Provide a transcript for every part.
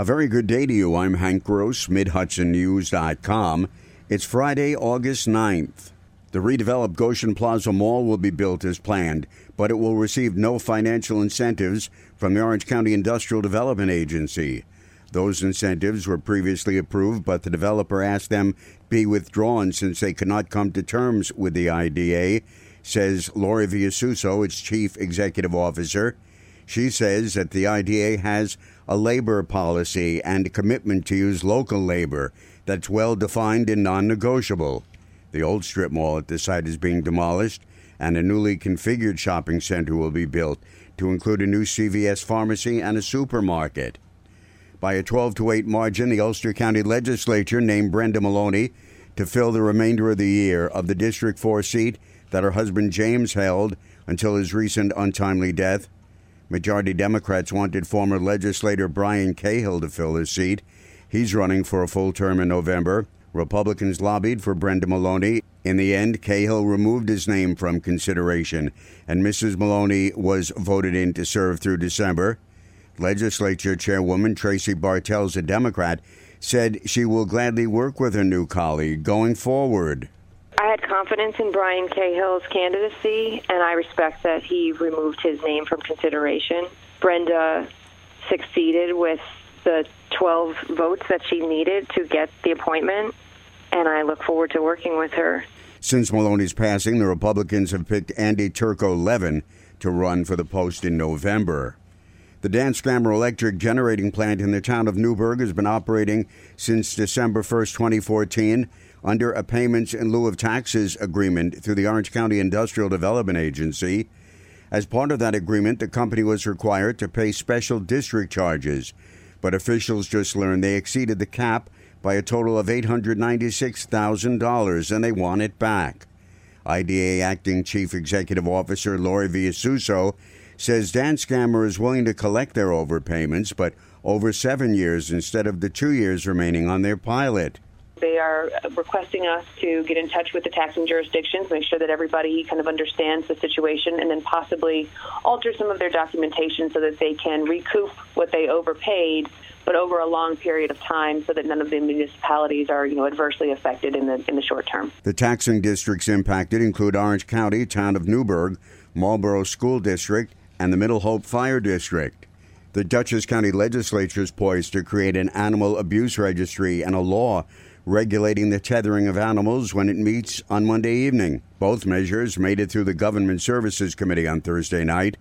A very good day to you. I'm Hank Gross, MidHudsonNews.com. It's Friday, August 9th. The redeveloped Goshen Plaza Mall will be built as planned, but it will receive no financial incentives from the Orange County Industrial Development Agency. Those incentives were previously approved, but the developer asked them be withdrawn since they could not come to terms with the IDA, says Lori Villasuso, its chief executive officer. She says that the IDA has a labor policy and a commitment to use local labor that's well defined and non negotiable. The old strip mall at the site is being demolished, and a newly configured shopping center will be built to include a new CVS pharmacy and a supermarket. By a 12 to 8 margin, the Ulster County Legislature named Brenda Maloney to fill the remainder of the year of the District 4 seat that her husband James held until his recent untimely death. Majority Democrats wanted former legislator Brian Cahill to fill his seat. He's running for a full term in November. Republicans lobbied for Brenda Maloney. In the end, Cahill removed his name from consideration, and Mrs. Maloney was voted in to serve through December. Legislature Chairwoman Tracy Bartels, a Democrat, said she will gladly work with her new colleague going forward. Had confidence in Brian Cahill's candidacy, and I respect that he removed his name from consideration. Brenda succeeded with the 12 votes that she needed to get the appointment, and I look forward to working with her. Since Maloney's passing, the Republicans have picked Andy Turco Levin to run for the post in November. The Danskammer Electric Generating Plant in the town of Newburgh has been operating since December 1st, 2014 under a payments in lieu of taxes agreement through the Orange County Industrial Development Agency. As part of that agreement, the company was required to pay special district charges, but officials just learned they exceeded the cap by a total of $896,000 and they want it back. IDA Acting Chief Executive Officer Lori Villasuso says Danskammer is willing to collect their overpayments, but over seven years instead of the two years remaining on their pilot. They are requesting us to get in touch with the taxing jurisdictions, make sure that everybody kind of understands the situation, and then possibly alter some of their documentation so that they can recoup what they overpaid, but over a long period of time, so that none of the municipalities are, you know, adversely affected in the in the short term. The taxing districts impacted include Orange County, Town of Newburgh, Marlboro School District, and the Middle Hope Fire District. The Dutchess County Legislature is poised to create an animal abuse registry and a law regulating the tethering of animals when it meets on Monday evening. Both measures made it through the Government Services Committee on Thursday night.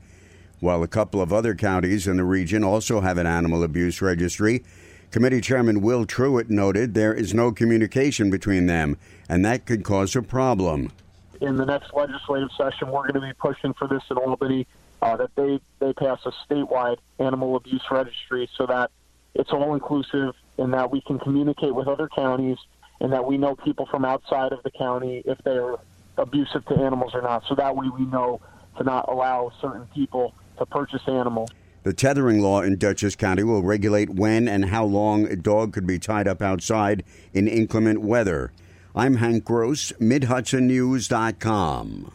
While a couple of other counties in the region also have an animal abuse registry, Committee Chairman Will Truitt noted there is no communication between them, and that could cause a problem. In the next legislative session, we're going to be pushing for this in Albany uh, that they, they pass a statewide animal abuse registry so that it's all inclusive and that we can communicate with other counties and that we know people from outside of the county if they're abusive to animals or not. So that way we know to not allow certain people to purchase animals. The tethering law in Dutchess County will regulate when and how long a dog could be tied up outside in inclement weather. I'm Hank Gross, MidHudsonNews.com.